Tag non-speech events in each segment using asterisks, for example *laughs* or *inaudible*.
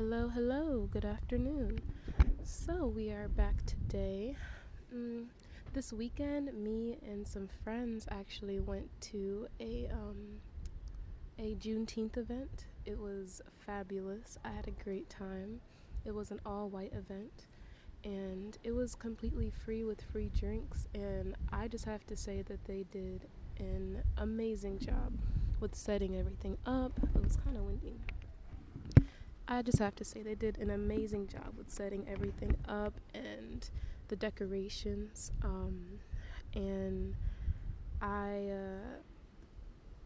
Hello, hello, good afternoon. So, we are back today. Mm, this weekend, me and some friends actually went to a um, a Juneteenth event. It was fabulous. I had a great time. It was an all white event and it was completely free with free drinks. And I just have to say that they did an amazing job with setting everything up. It was kind of windy. I just have to say they did an amazing job with setting everything up and the decorations. Um, and I uh,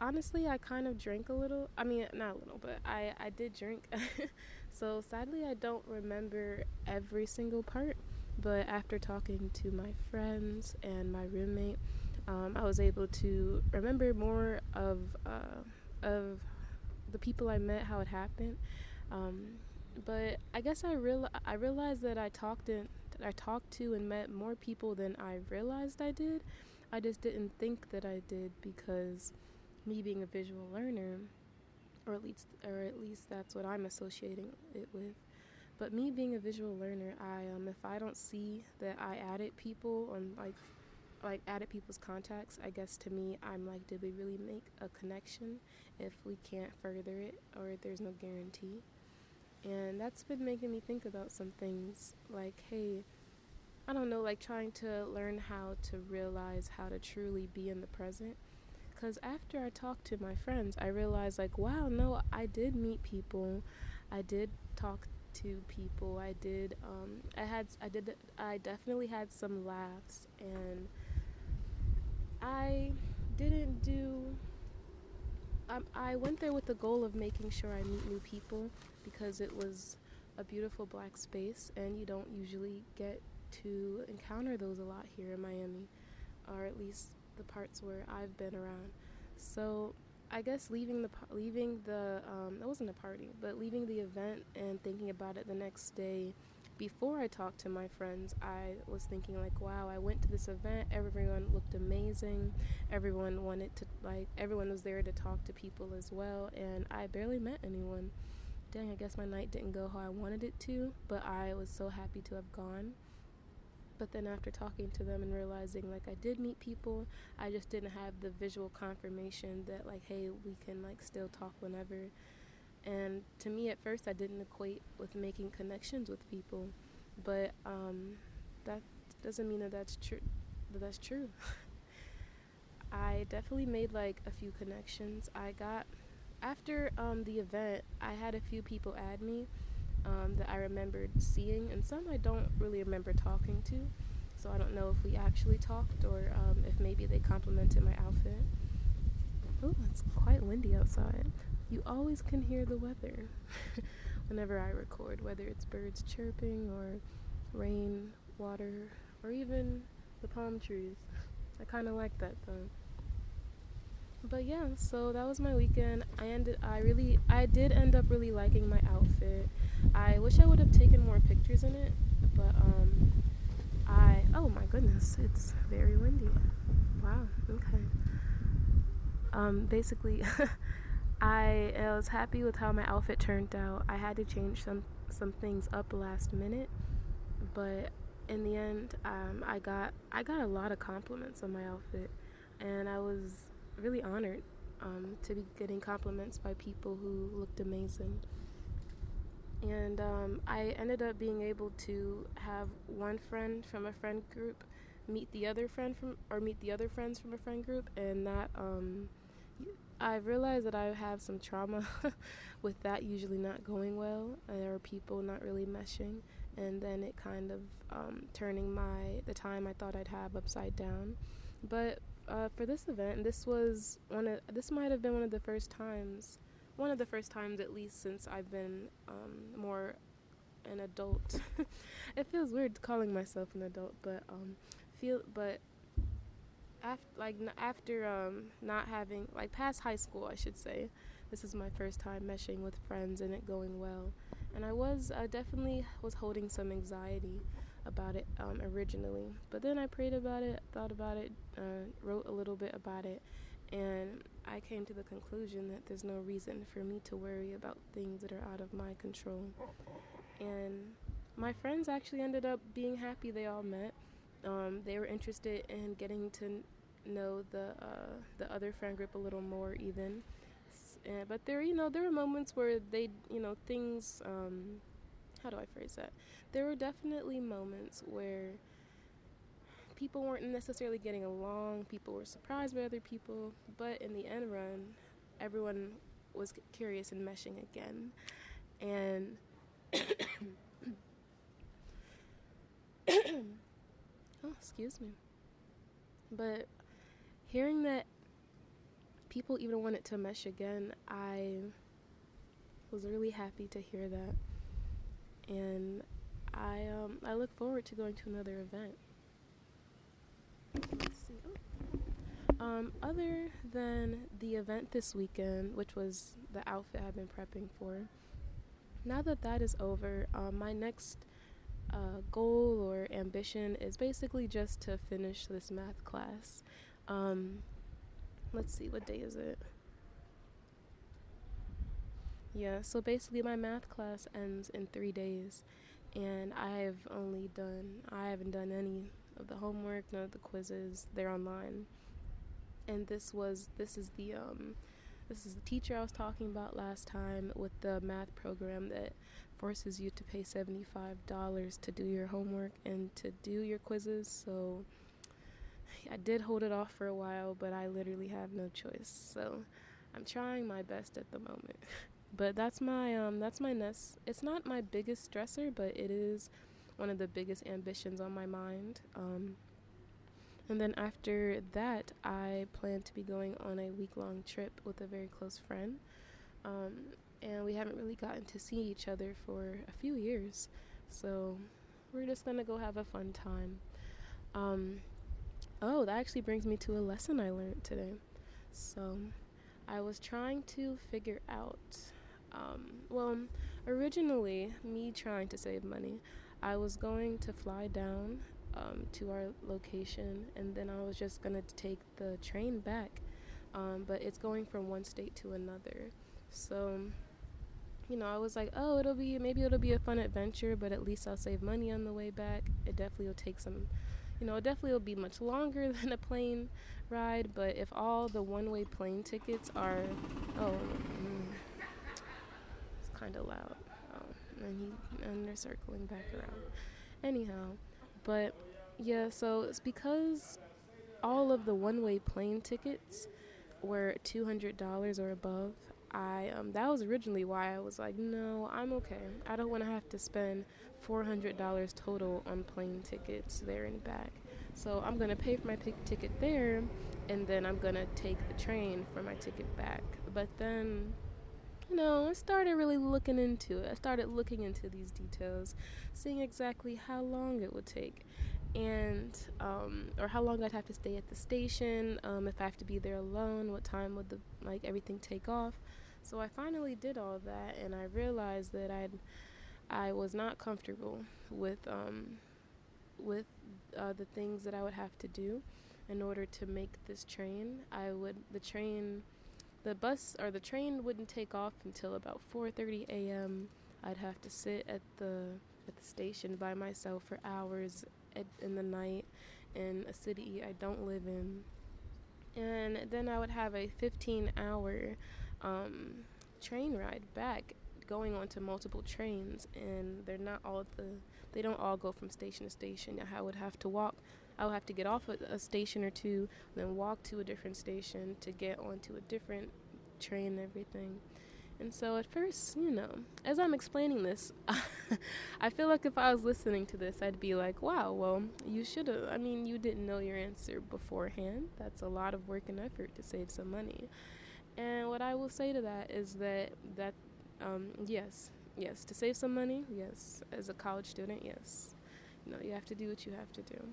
honestly, I kind of drank a little. I mean, not a little, but I I did drink. *laughs* so sadly, I don't remember every single part. But after talking to my friends and my roommate, um, I was able to remember more of uh, of the people I met, how it happened. Um, but I guess I real I realized that I talked in I talked to and met more people than I realized I did. I just didn't think that I did because me being a visual learner, or at least or at least that's what I'm associating it with. But me being a visual learner, I um if I don't see that I added people on like like added people's contacts, I guess to me I'm like, did we really make a connection if we can't further it or there's no guarantee? And that's been making me think about some things like, hey, I don't know, like trying to learn how to realize how to truly be in the present because after I talked to my friends, I realized, like, wow, no, I did meet people. I did talk to people. I did, um, I had, I did, I definitely had some laughs. And I didn't do, um, I went there with the goal of making sure I meet new people because it was a beautiful black space and you don't usually get to encounter those a lot here in Miami, or at least the parts where I've been around. So I guess leaving the leaving the um, it wasn't a party, but leaving the event and thinking about it the next day. Before I talked to my friends, I was thinking like, wow, I went to this event. Everyone looked amazing. Everyone wanted to like everyone was there to talk to people as well, and I barely met anyone. Dang, I guess my night didn't go how I wanted it to, but I was so happy to have gone. But then after talking to them and realizing like I did meet people, I just didn't have the visual confirmation that like hey, we can like still talk whenever. And to me at first I didn't equate with making connections with people, but um, that doesn't mean that that's true. That that's true. *laughs* I definitely made like a few connections. I got after um, the event, I had a few people add me um, that I remembered seeing, and some I don't really remember talking to. So I don't know if we actually talked or um, if maybe they complimented my outfit. Oh, it's quite windy outside. You always can hear the weather *laughs* whenever I record, whether it's birds chirping or rain, water, or even the palm trees. I kind of like that though but yeah so that was my weekend. I ended i really i did end up really liking my outfit. I wish i would have taken more pictures in it but um i oh my goodness it's very windy. Wow okay. Um basically I, *laughs* I was happy with how my outfit turned out. I had to change some some things up last minute but in the end um, i got i got a lot of compliments on my outfit. And i was really honored um, to be getting compliments by people who looked amazing. And um, I ended up being able to have one friend from a friend group meet the other friend from, or meet the other friends from a friend group, and that um, I realized that I have some trauma *laughs* with that usually not going well, or people not really meshing, and then it kind of um, turning my the time I thought I'd have upside down. But uh, for this event, this was one of this might have been one of the first times, one of the first times at least since I've been um, more an adult. *laughs* it feels weird calling myself an adult, but um, feel but after like after um, not having like past high school, I should say, this is my first time meshing with friends and it going well, and I was uh, definitely was holding some anxiety about it um, originally. But then I prayed about it, thought about it, uh, wrote a little bit about it, And I came to the conclusion that there's no reason for me to worry about things that are out of my control. And my friends actually ended up being happy they all met. Um, they were interested in getting to know the uh, the other friend group a little more even. Uh, but there, you know, there were moments where they, you know, things. Um, how do I phrase that? There were definitely moments where people weren't necessarily getting along. People were surprised by other people, but in the end run, everyone was curious and meshing again, and. *coughs* oh, excuse me. But hearing that people even wanted to mesh again, I was really happy to hear that. And I um, I look forward to going to another event. Oh. Um, other than the event this weekend, which was the outfit I've been prepping for, now that that is over, um, my next uh, goal or ambition is basically just to finish this math class. Um, let's see, what day is it? Yeah, so basically, my math class ends in three days, and I've only done, I haven't done any of the homework, none of the quizzes, they're online. And this was, this is the, um, this is the teacher I was talking about last time with the math program that forces you to pay $75 to do your homework and to do your quizzes. So I did hold it off for a while, but I literally have no choice. So I'm trying my best at the moment. *laughs* but that's my um that's my nest. It's not my biggest stressor, but it is one of the biggest ambitions on my mind. Um, and then after that, I plan to be going on a week long trip with a very close friend. Um, and we haven't really gotten to see each other for a few years. So we're just gonna go have a fun time. Um, oh, that actually brings me to a lesson I learned today. So I was trying to figure out, um, well, originally, me trying to save money, I was going to fly down um, to our location and then I was just gonna take the train back. Um, but it's going from one state to another. So you know, I was like, oh, it'll be maybe it'll be a fun adventure, but at least I'll save money on the way back. It definitely will take some, you know, it definitely will be much longer *laughs* than a plane ride. But if all the one-way plane tickets are, oh, of loud. Oh, and he and they're circling back around. Anyhow, but yeah, so it's because all of the one-way plane tickets were two hundred dollars or above. I um, that was originally why I was like, no, I'm okay. I don't want to have to spend four hundred dollars total on plane tickets there and back. So I'm gonna pay for my ticket there, and then I'm gonna take the train for my ticket back. But then, you know, I started really looking into it. I started looking into these details, seeing exactly how long it would take and um, or how long I'd have to stay at the station, um, if I have to be there alone, what time would the like everything take off. So I finally did all that, and I realized that I'd I was not comfortable with um, with uh, the things that I would have to do in order to make this train. I would the train, the bus or the train wouldn't take off until about 4:30 a.m. I'd have to sit at the at the station by myself for hours at, in the night in a city I don't live in. And then I would have a 15 hour um, train ride back going onto multiple trains and they're not all the they don't all go from station to station i would have to walk i would have to get off at a station or two then walk to a different station to get onto a different train and everything. And so at first you know as i'm explaining this *laughs* i feel like if i was listening to this i'd be like wow well you should have i mean you didn't know your answer beforehand. That's a lot of work and effort to save some money. And what I will say to that is that that um, yes, yes, to save some money, yes, as a college student, yes, you know, you have to do what you have to do.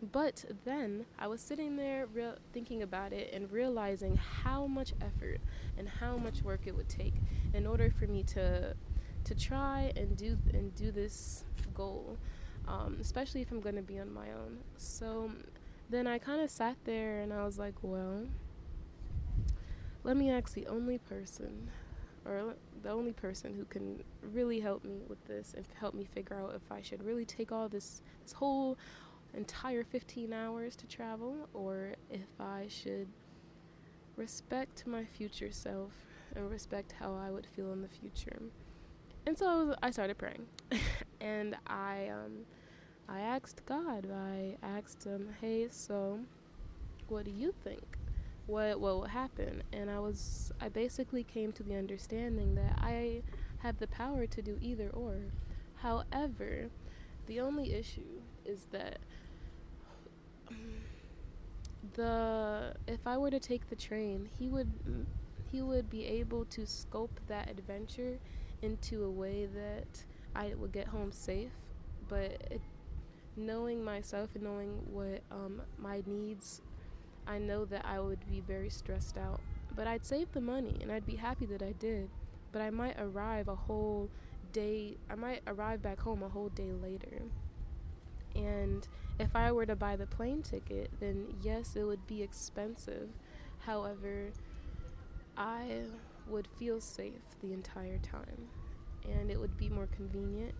But then I was sitting there real thinking about it and realizing how much effort and how much work it would take in order for me to to try and do and do this goal, um, especially if I'm going to be on my own. So then I kind of sat there and I was like, well, let me ask the only person, or the only person who can really help me with this and help me figure out if I should really take all this this whole entire 15 hours to travel or if I should respect my future self and respect how I would feel in the future. And so I started praying, *laughs* and I um, I asked God. I asked him, "Hey, so what do you think? What what will happen?" And I was I basically came to the understanding that I have the power to do either or. However, the only issue is that the if I were to take the train, he would he would be able to scope that adventure into a way that I would get home safe, but it, knowing myself and knowing what um, my needs, I know that I would be very stressed out. But I'd save the money and I'd be happy that I did. But I might arrive a whole day, I might arrive back home a whole day later. And if I were to buy the plane ticket, then yes, it would be expensive. However, I would feel safe the entire time, and it would be more convenient,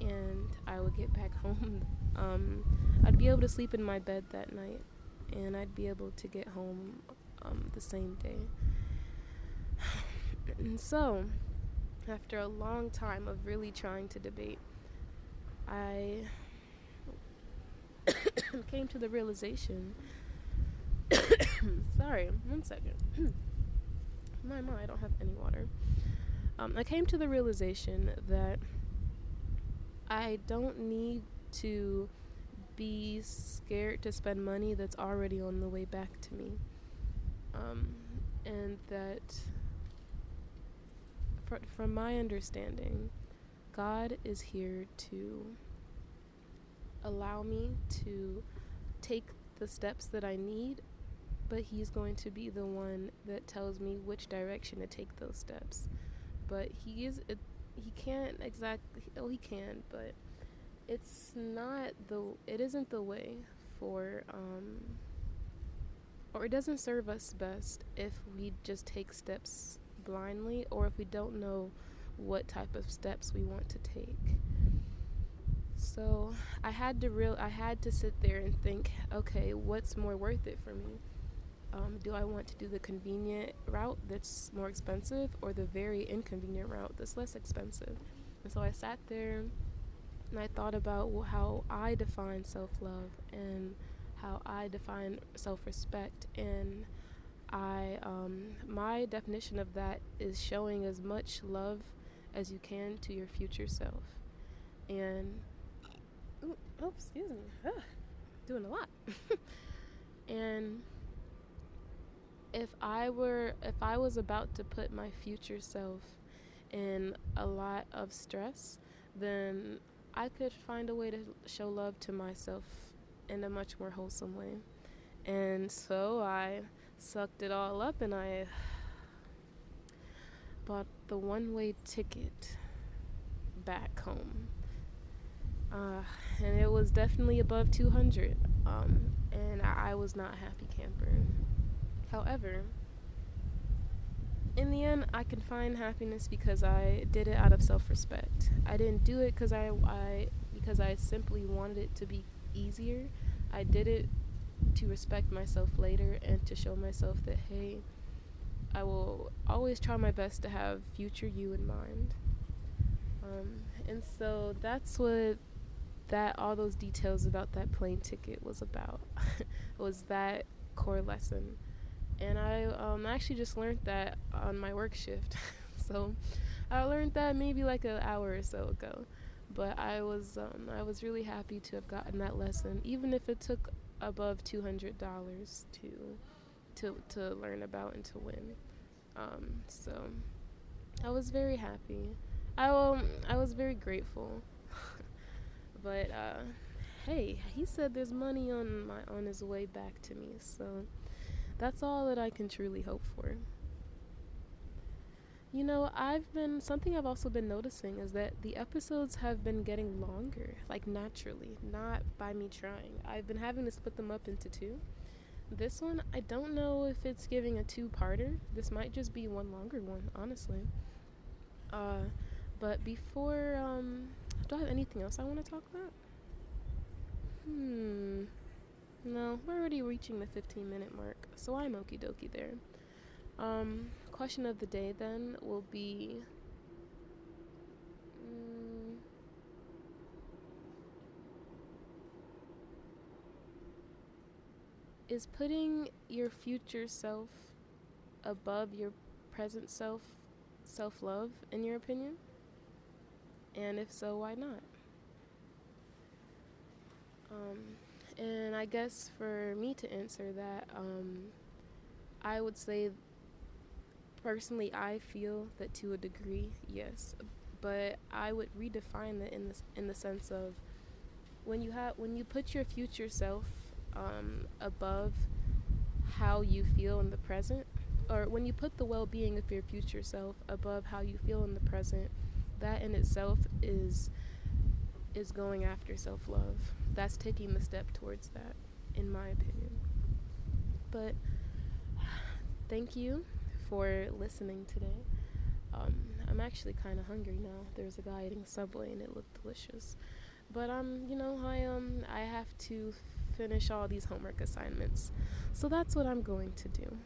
and I would get back *laughs* home. Um, I'd be able to sleep in my bed that night, and I'd be able to get home um, the same day. *sighs* and so, after a long time of really trying to debate, I *coughs* came to the realization. *coughs* sorry, one second. *coughs* my mom, I don't have any water. Um, I came to the realization that I don't need to be scared to spend money that's already on the way back to me. Um, and that, fr- from my understanding, God is here to allow me to take the steps that I need but he's going to be the one that tells me which direction to take those steps. But he is it, he can't exactly oh he can, but it's not the it isn't the way for um or it doesn't serve us best if we just take steps blindly or if we don't know what type of steps we want to take. So I had to real I had to sit there and think, okay, what's more worth it for me? um, do I want to do the convenient route that's more expensive or the very inconvenient route that's less expensive? And so I sat there and I thought about how I define self love and how I define self respect. And I, um, my definition of that is showing as much love as you can to your future self. And, ooh, oh, excuse me, Ugh, doing a lot. *laughs* and if I were if I was about to put my future self in a lot of stress, then I could find a way to show love to myself in a much more wholesome way. And so I sucked it all up and I *sighs* bought the one way ticket back home. Uh, and it was definitely above 200. Um, and I, I was not a happy camper. However, in the end, I can find happiness because I did it out of self-respect. I didn't do it because I, I because I simply wanted it to be easier. I did it to respect myself later and to show myself that hey, I will always try my best to have future you in mind. Um, and so that's what that all those details about that plane ticket was about. *laughs* was that core lesson and I um, actually just learned that on my work shift. *laughs* so I learned that maybe like an hour or so ago. But I was um, I was really happy to have gotten that lesson, even if it took above two hundred dollars to to to learn about and to win. Um, so I was very happy. I um, I was very grateful. *laughs* but uh, hey, he said there's money on my on his way back to me, so that's all that I can truly hope for. You know, I've been something I've also been noticing is that the episodes have been getting longer, like naturally, not by me trying. I've been having to split them up into two this one, I don't know if it's giving a two-parter. This might just be one longer one, honestly. Uh, but before, um, do I have anything else I want to talk about? Hmm. No, we're already reaching the 15 minute mark, so I'm okie dokie there. Um, question of the day then will be mm, Is putting your future self above your present self self love, in your opinion? And if so, why not? Um, and I guess for me to answer that, um, I would say personally, I feel that to a degree, yes, but I would redefine that in the in the sense of when you have when you put your future self um, above how you feel in the present, or when you put the well-being of your future self above how you feel in the present, that in itself is is going after self-love. That's taking the step towards that, in my opinion. But *sighs* thank you for listening today. Um, I'm actually kind of hungry now. There's a guy eating Subway and it looked delicious. But um, you know, I um, I have to finish all these homework assignments, so that's what I'm going to do.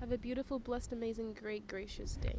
Have a beautiful, blessed, amazing, great, gracious day.